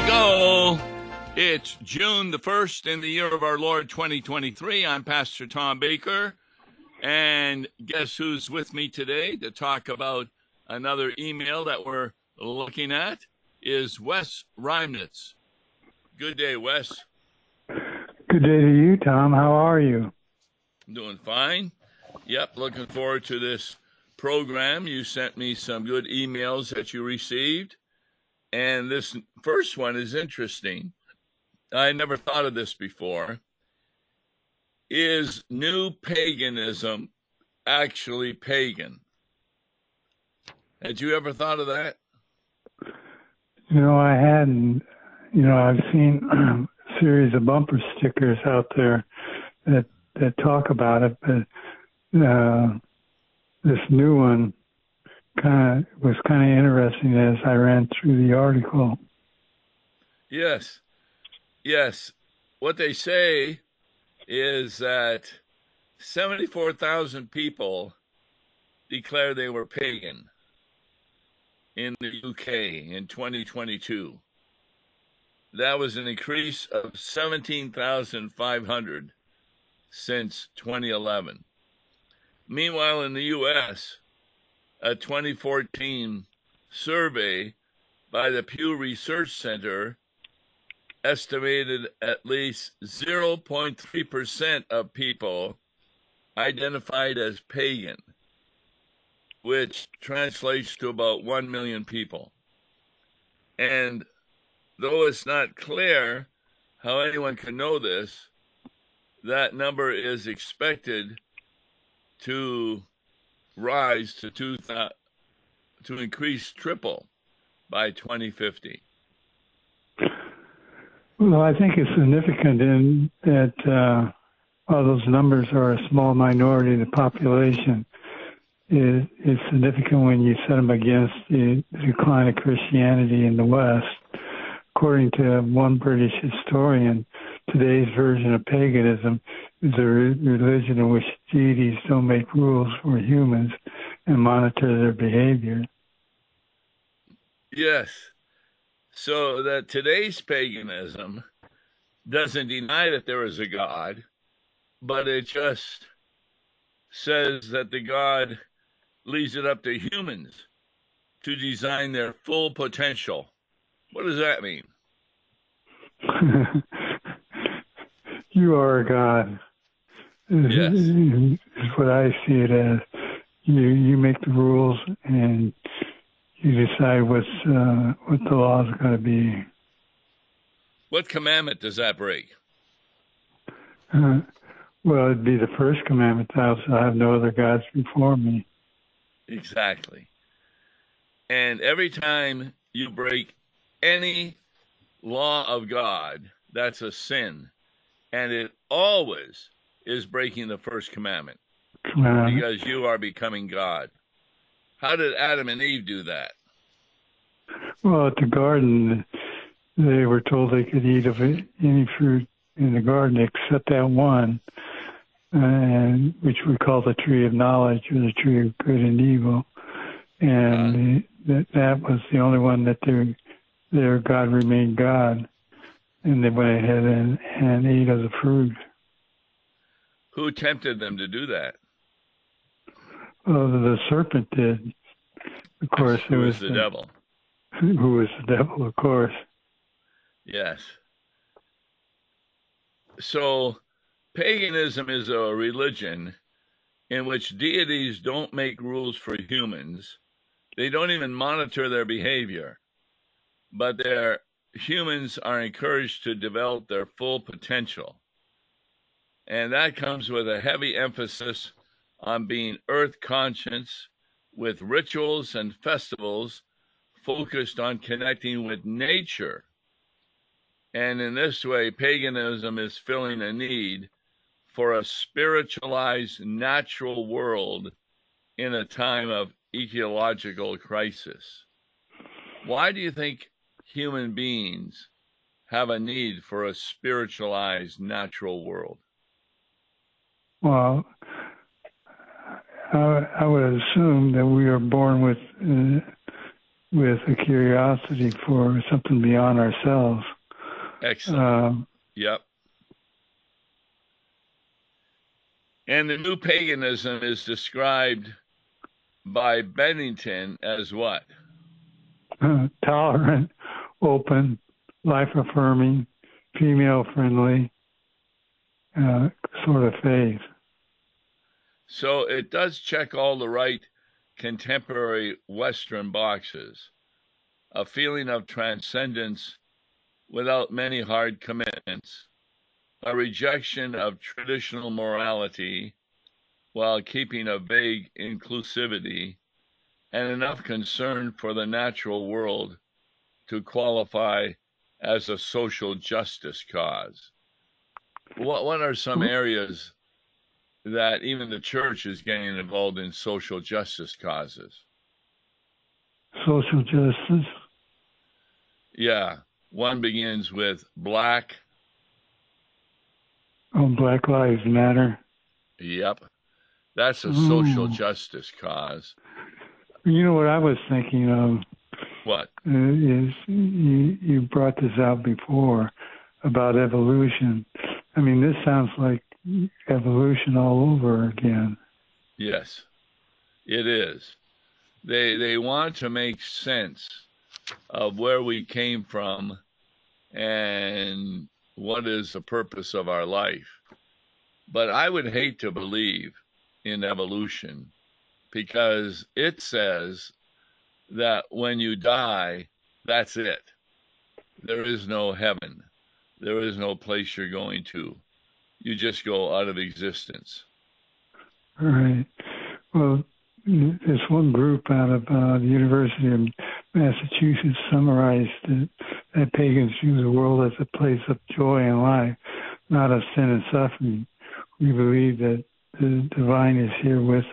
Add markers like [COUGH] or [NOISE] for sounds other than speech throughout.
We go. It's June the 1st in the year of our Lord 2023. I'm Pastor Tom Baker. And guess who's with me today to talk about another email that we're looking at is Wes Reimnitz. Good day, Wes. Good day to you, Tom. How are you? I'm doing fine. Yep, looking forward to this program. You sent me some good emails that you received. And this first one is interesting. I never thought of this before. Is new paganism actually pagan? Had you ever thought of that? You know, I hadn't. You know, I've seen a [CLEARS THROAT] series of bumper stickers out there that that talk about it, but uh, this new one kind of was kind of interesting as I ran through the article. Yes, yes. What they say is that seventy-four thousand people declared they were pagan in the UK in 2022. That was an increase of 17,500 since 2011. Meanwhile, in the US, a 2014 survey by the Pew Research Center estimated at least 0.3% of people identified as pagan, which translates to about 1 million people. And though it's not clear how anyone can know this, that number is expected to rise to two th- to increase triple by 2050. Well, I think it's significant in that uh, while those numbers are a small minority of the population, it, it's significant when you set them against the decline of Christianity in the West. According to one British historian, today's version of paganism is a religion in which deities don't make rules for humans and monitor their behavior. Yes. So that today's paganism doesn't deny that there is a God, but it just says that the God leaves it up to humans to design their full potential. What does that mean? [LAUGHS] you are a God. Yes. Is what I see it as. You you make the rules and you decide what's uh, what the law is going to be. What commandment does that break? Uh, well, it'd be the first commandment: "Thou shalt have no other gods before me." Exactly. And every time you break any law of God, that's a sin. And it always is breaking the first commandment. Uh, because you are becoming God. How did Adam and Eve do that? well, at the garden, they were told they could eat of any fruit in the garden except that one, and which we call the tree of knowledge or the tree of good and evil, and that that was the only one that their their God remained God, and they went ahead and and ate of the fruit. Who tempted them to do that? Well, the serpent did. Of course, it Who was was the devil? Who was the devil? Of course. Yes. So, paganism is a religion in which deities don't make rules for humans. They don't even monitor their behavior, but their humans are encouraged to develop their full potential. And that comes with a heavy emphasis on being earth conscious with rituals and festivals focused on connecting with nature. And in this way, paganism is filling a need for a spiritualized natural world in a time of ecological crisis. Why do you think human beings have a need for a spiritualized natural world? Well, I, I would assume that we are born with uh, with a curiosity for something beyond ourselves. Excellent. Um, Yep. And the new paganism is described by Bennington as what? uh, [LAUGHS] tolerant, open, life affirming, female friendly uh, sort of faith. So it does check all the right contemporary Western boxes. A feeling of transcendence without many hard commitments, a rejection of traditional morality while keeping a vague inclusivity, and enough concern for the natural world to qualify as a social justice cause. What, what are some mm-hmm. areas that even the church is getting involved in social justice causes? Social justice. Yeah, one begins with black. Oh, Black Lives Matter. Yep, that's a mm. social Ooh. justice cause. You know what I was thinking of What? uh, is you, you brought this out before about evolution. I mean, this sounds like evolution all over again. Yes, it is. They they want to make sense of where we came from and what is the purpose of our life. But I would hate to believe in evolution because it says that when you die, that's it. There is no heaven. There is no place you're going to. You just go out of existence. Right. Well, this one group out of uh, the University of Massachusetts summarized that, that pagans view the world as a place of joy and life, not of sin and suffering. We believe that the divine is here with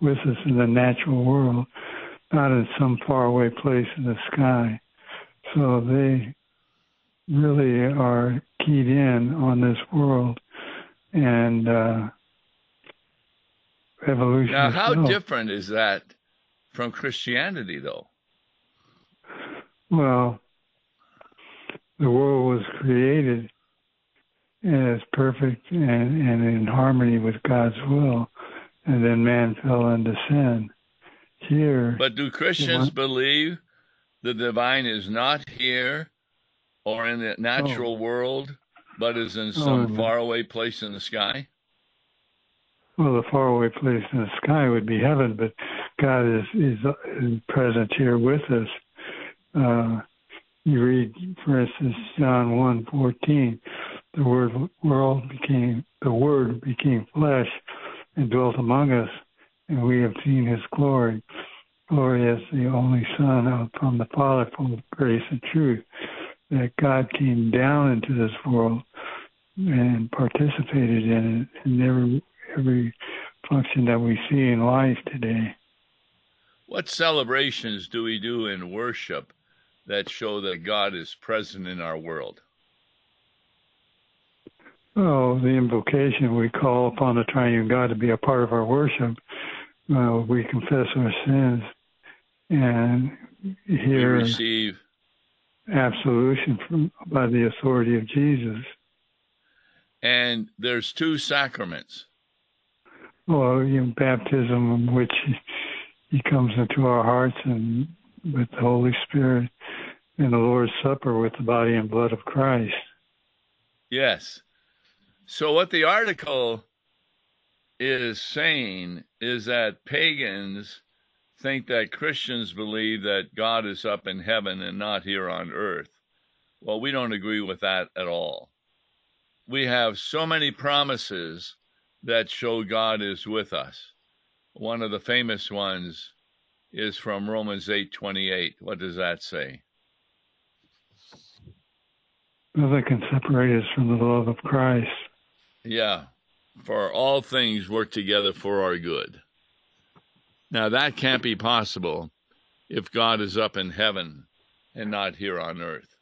with us in the natural world, not in some faraway place in the sky. So they really are keyed in on this world and uh, evolution. Now, how itself. different is that from Christianity, though? Well, the world was created as perfect and, and in harmony with God's will, and then man fell into sin. Here, But do Christians believe the divine is not here or in the natural world, but is in some no. faraway place in the sky? well, the faraway place in the sky would be heaven, but God is is, is present here with us. Uh, you read, for instance, John one fourteen, the word world became the Word became flesh and dwelt among us, and we have seen His glory. Glory as the only Son from the Father, full of grace and truth. That God came down into this world and participated in it in every every function that we see in life today. What celebrations do we do in worship that show that God is present in our world? Oh, the invocation we call upon the triune God to be a part of our worship. Uh, we confess our sins and We receive, absolution from by the authority of Jesus. and there's two sacraments. Well, you know, baptism, in which he, he comes into our hearts and with the Holy Spirit, and the Lord's Supper with the body and blood of Christ. Yes. So, what the article is saying is that pagans think that Christians believe that God is up in heaven and not here on earth. Well, we don't agree with that at all. We have so many promises that show God is with us. One of the famous ones is from Romans 8:28. What does that say? Nothing can separate us from the love of Christ. Yeah, for all things work together for our good. Now, that can't be possible if God is up in heaven and not here on earth.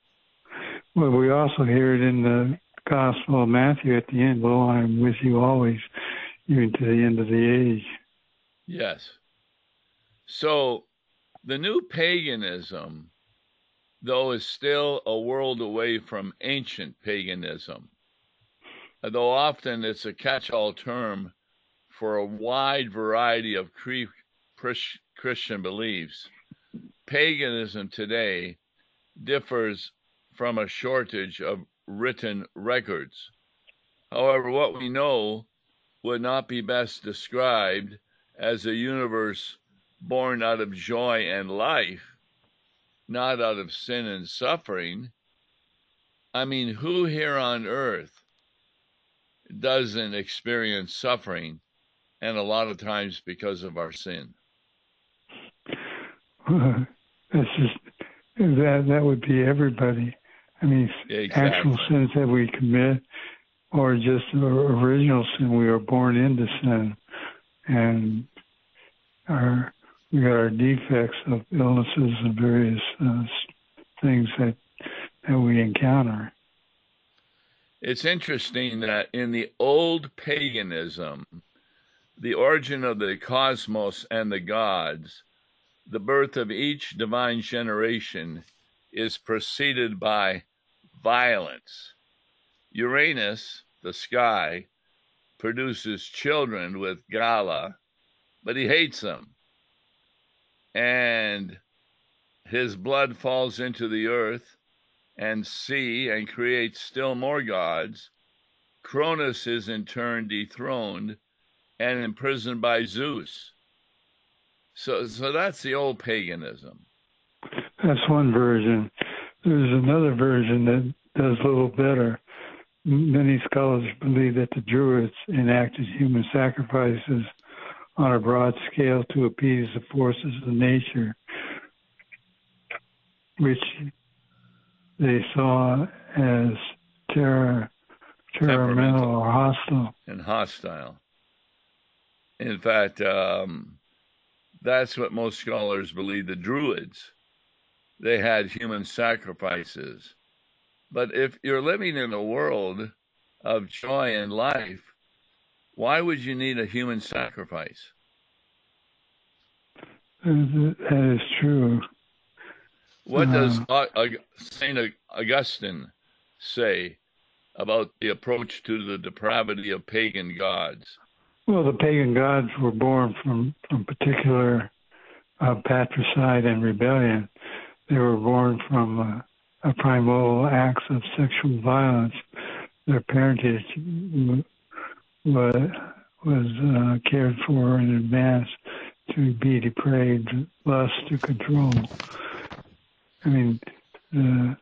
Well, we also hear it in the Gospel of Matthew at the end, Lo, I am with you always, even to the end of the age. Yes. So, The new paganism, though, is still a world away from ancient paganism, though often it's a catch all term for a wide variety of Christian beliefs. Paganism today differs from a shortage of written records. However, what we know would not be best described as a universe born out of joy and life, not out of sin and suffering. I mean, who here on earth doesn't experience suffering, and a lot of times because of our sin? [LAUGHS] That's just that that would be everybody. I mean, exactly. actual sins that we commit, or just original sin. We are born into sin, and our we got our defects of illnesses and various uh, things that that we encounter. It's interesting that in the old paganism, the origin of the cosmos and the gods, the birth of each divine generation is preceded by violence. Uranus, the sky, produces children with Gaia, but he hates them and his blood falls into the earth and see and creates still more gods. Cronus is in turn dethroned and imprisoned by Zeus. So, so that's the old paganism. That's one version. There's another version that does a little better. Many scholars believe that the Druids enacted human sacrifices on a broad scale to appease the forces of nature, which they saw as terror, temperamental or hostile. And hostile. In fact, um, that's what most scholars believe the Druids. They had human sacrifices. But if you're living in a world of joy and life, why would you need a human sacrifice? That is true. What does uh, St. Augustine say about the approach to the depravity of pagan gods? Well, the pagan gods were born from, from particular uh, patricide and rebellion. They were born from uh, a primal acts of sexual violence. Their parentage was, was uh, cared for in advance to be depraved, lust to control. I mean, the,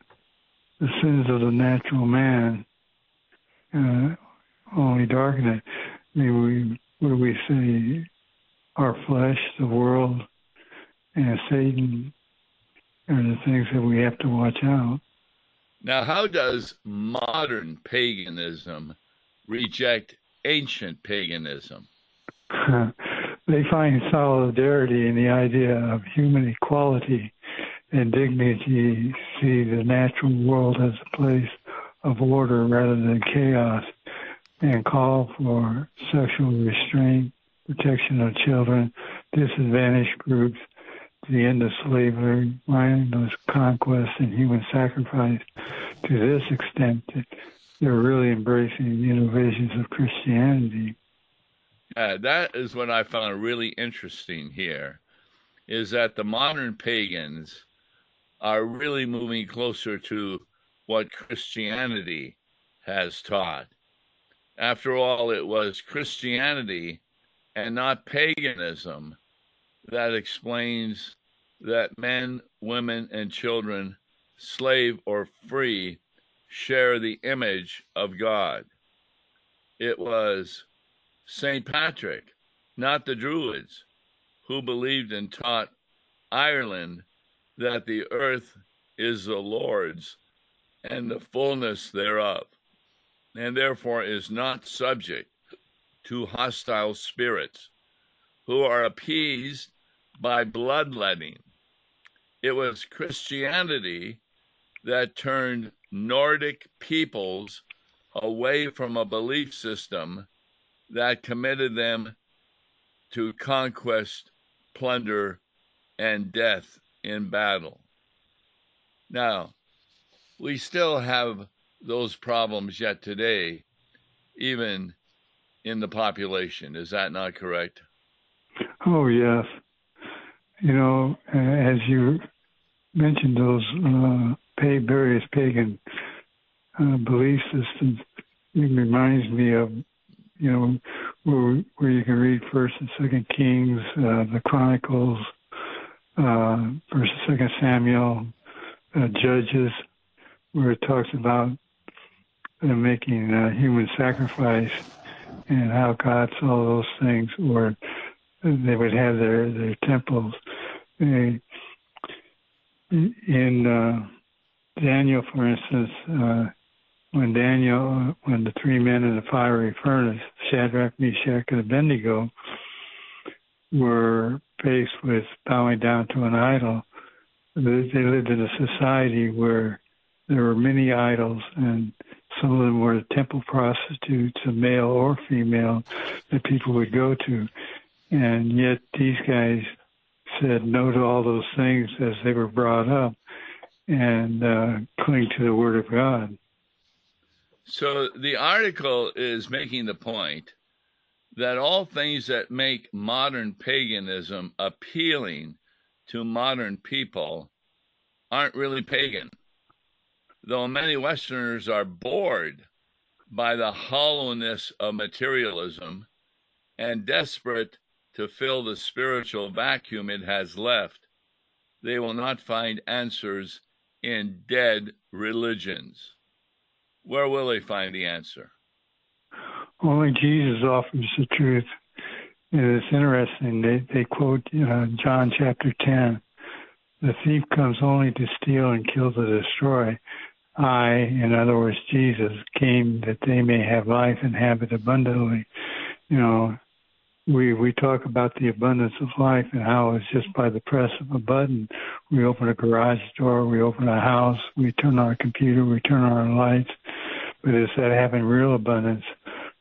the sins of the natural man uh, only darken it. I mean, we, what do we say? Our flesh, the world, and Satan are the things that we have to watch out. Now, how does modern paganism reject ancient paganism? [LAUGHS] they find solidarity in the idea of human equality and dignity, see the natural world as a place of order rather than chaos, and call for sexual restraint, protection of children, disadvantaged groups, the end of slavery, mindless conquest, and human sacrifice. To this extent, they're really embracing the innovations of Christianity. Uh, that is what I found really interesting here, is that the modern pagans are really moving closer to what Christianity has taught. After all, it was Christianity and not paganism that explains that men, women, and children, slave or free, share the image of God. It was St. Patrick, not the Druids, who believed and taught Ireland that the earth is the Lord's and the fullness thereof, and therefore is not subject to hostile spirits who are appeased by bloodletting. It was Christianity that turned Nordic peoples away from a belief system that committed them to conquest, plunder, and death in battle. Now, we still have those problems yet today, even in the population. Is that not correct? Oh, yes. You know, as you mentioned those uh, various pagan uh, belief systems, it reminds me of, you know, where, where you can read First and Second Kings, uh, the Chronicles, uh, and Second Samuel, uh, Judges, where it talks about uh, making uh, human sacrifice and how God saw those things, or they would have their their temples. in uh, Daniel, for instance, uh, when Daniel, when the three men in the fiery furnace, Shadrach, Meshach, and Abednego, were faced with bowing down to an idol, they lived in a society where there were many idols, and some of them were temple prostitutes, male or female, that people would go to. And yet these guys said no to all those things as they were brought up and uh, cling to the Word of God. So the article is making the point that all things that make modern paganism appealing to modern people aren't really pagan. Though many Westerners are bored by the hollowness of materialism and desperate to fill the spiritual vacuum it has left, they will not find answers in dead religions. Where will they find the answer? Only Jesus offers the truth. And It's interesting. They they quote uh, John chapter ten. The thief comes only to steal and kill to destroy. I, in other words, Jesus, came that they may have life and have it abundantly. You know, we we talk about the abundance of life and how it's just by the press of a button. We open a garage door, we open a house, we turn on our computer, we turn on our lights. But it's that having real abundance.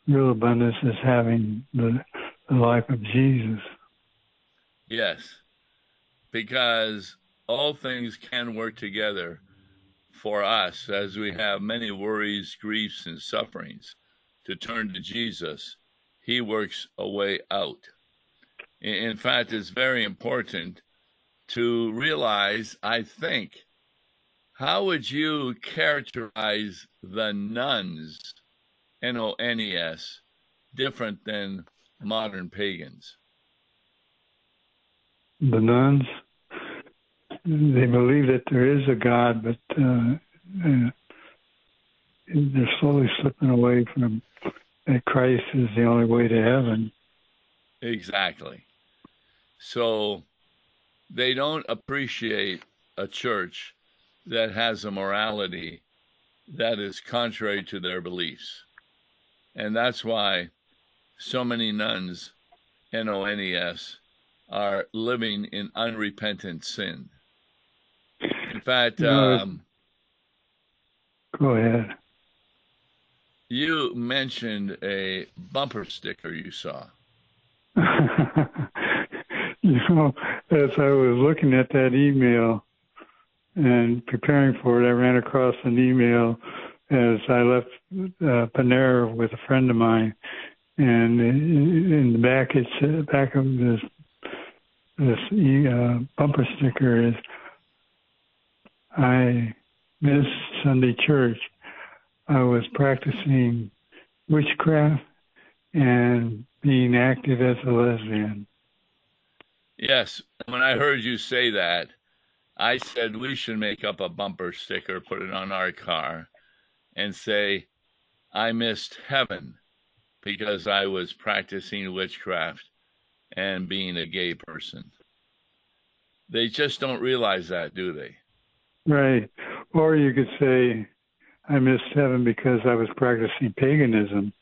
Real abundance is having the, the life of Jesus. Yes, because all things can work together for us as we have many worries, griefs, and sufferings to turn to Jesus he works a way out. In fact, it's very important to realize, I think, how would you characterize the nones, N O N E S, different than modern pagans? The nones, they believe that there is a God, but uh, uh, they're slowly slipping away from that Christ is the only way to heaven. Exactly. So they don't appreciate a church that has a morality that is contrary to their beliefs. And that's why so many nones, N O N E S, are living in unrepentant sin. In fact, no, um, go ahead. You mentioned a bumper sticker you saw. [LAUGHS] you know, as I was looking at that email and preparing for it, I ran across an email as I left uh, Panera with a friend of mine, and in the back, it's uh, back of this this uh, bumper sticker is I miss Sunday church. I was practicing witchcraft and being active as a lesbian. Yes, when I heard you say that, I said we should make up a bumper sticker, put it on our car, and say, I missed heaven because I was practicing witchcraft and being a gay person. They just don't realize that, do they? Right. Or you could say, I missed heaven because I was practicing paganism.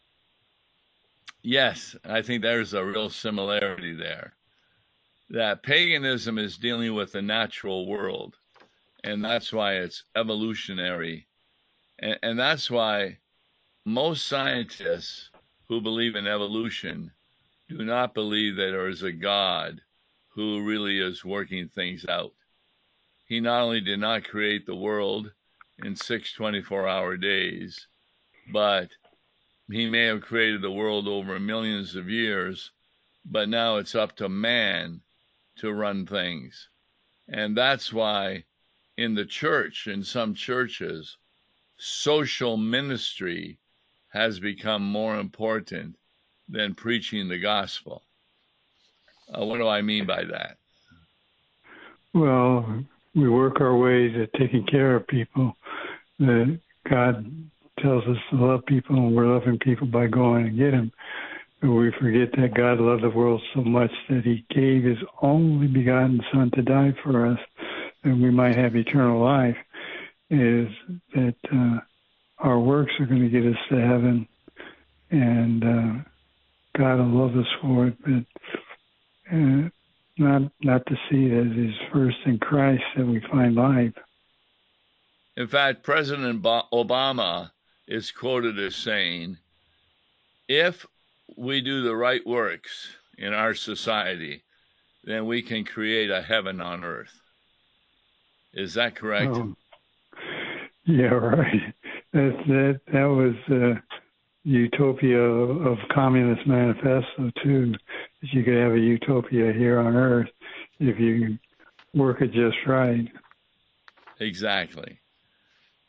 Yes, I think there's a real similarity there. That paganism is dealing with the natural world, and that's why it's evolutionary. And, and that's why most scientists who believe in evolution do not believe that there is a God who really is working things out. He not only did not create the world in six 24 hour days, but he may have created the world over millions of years, but now it's up to man to run things. And that's why in the church, in some churches, social ministry has become more important than preaching the gospel. Uh, what do I mean by that? Well, we work our ways at taking care of people. That God tells us to love people, and we're loving people by going and get them. But we forget that God loved the world so much that He gave His only begotten Son to die for us, and we might have eternal life. Is that uh, our works are going to get us to heaven, and uh, God will love us for it, but uh, not not to see that as is first in Christ that we find life. In fact, President Obama is quoted as saying, "If we do the right works in our society, then we can create a heaven on earth." Is that correct? Oh, yeah, [LAUGHS] right. That that that was uh, utopia of communist manifesto too. That you could have a utopia here on Earth if you work it just right. Exactly,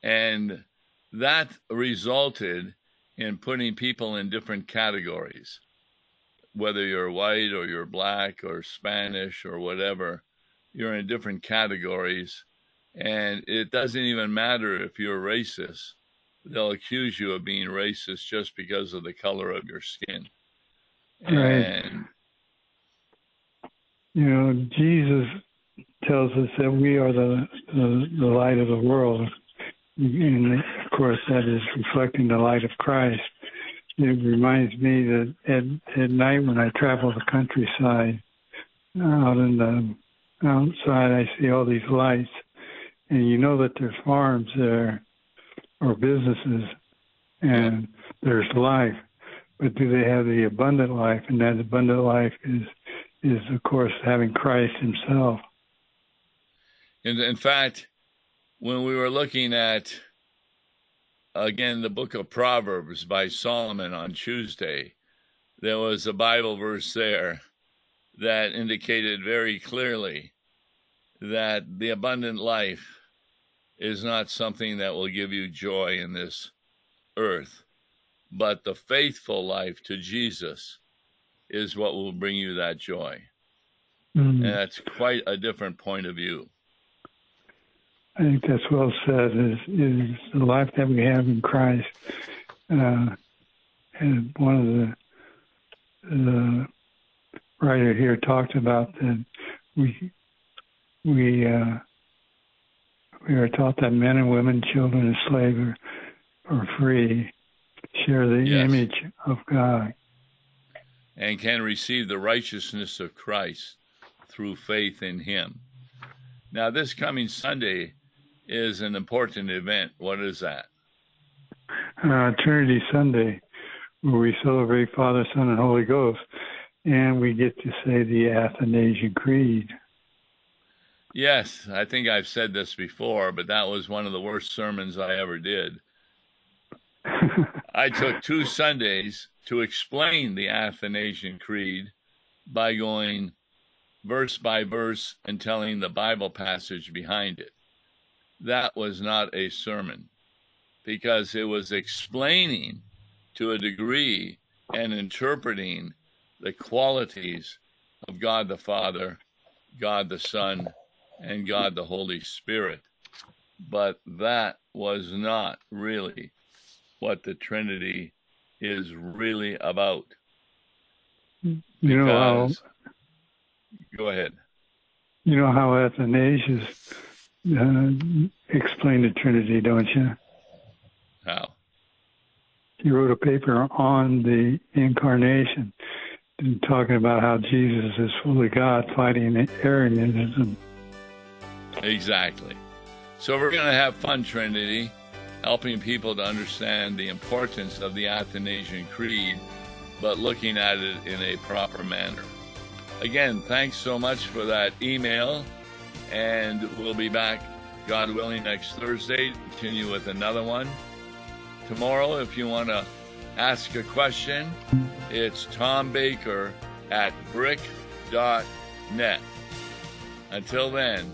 and that resulted in putting people in different categories, whether you're white or you're black or Spanish or whatever. You're in different categories, and it doesn't even matter if you're racist they'll accuse you of being racist just because of the color of your skin. Right. And, you know, Jesus tells us that we are the, the, the light of the world. And of course, that is reflecting the light of Christ. It reminds me that at, at night when I travel the countryside, out in the outside, I see all these lights, and you know that there's farms there or businesses and there's life but do they have the abundant life? And that abundant life is is of course having christ himself. And in fact when we were looking at again the book of proverbs by solomon on tuesday there was a bible verse there that indicated very clearly that the abundant life is not something that will give you joy in this earth, but the faithful life to Jesus is what will bring you that joy. Mm-hmm. And that's quite a different point of view. I think that's well said. Is is the life that we have in Christ, uh, and one of the the writer here talked about that we we uh, we are taught that men and women, children and slaves are, free, share the yes. image of God. And can receive the righteousness of Christ through faith in Him. Now, this coming Sunday is an important event. What is that? Uh, Trinity Sunday, where we celebrate Father, Son, and Holy Ghost, and we get to say the Athanasian Creed. Yes, I think I've said this before, but that was one of the worst sermons I ever did. I took two [LAUGHS] Sundays to explain the Athanasian Creed by going verse by verse and telling the Bible passage behind it. That was not a sermon because it was explaining to a degree and interpreting the qualities of God the Father, God the Son, and God the Holy Spirit. But that was not really what the Trinity is really about. You know how, go ahead. You know how Athanasius uh, explained the Trinity, don't you? How? He wrote a paper on the incarnation, talking about how Jesus is fully God, fighting Arianism. Exactly. So we're going to have fun, Trinity, helping people to understand the importance of the Athanasian Creed, but looking at it in a proper manner. again, thanks so much for that email. And we'll be back, God willing, next Thursday. Continue with another one. Tomorrow, if you want to ask a question, it's Tom Baker at brick.net. Until then,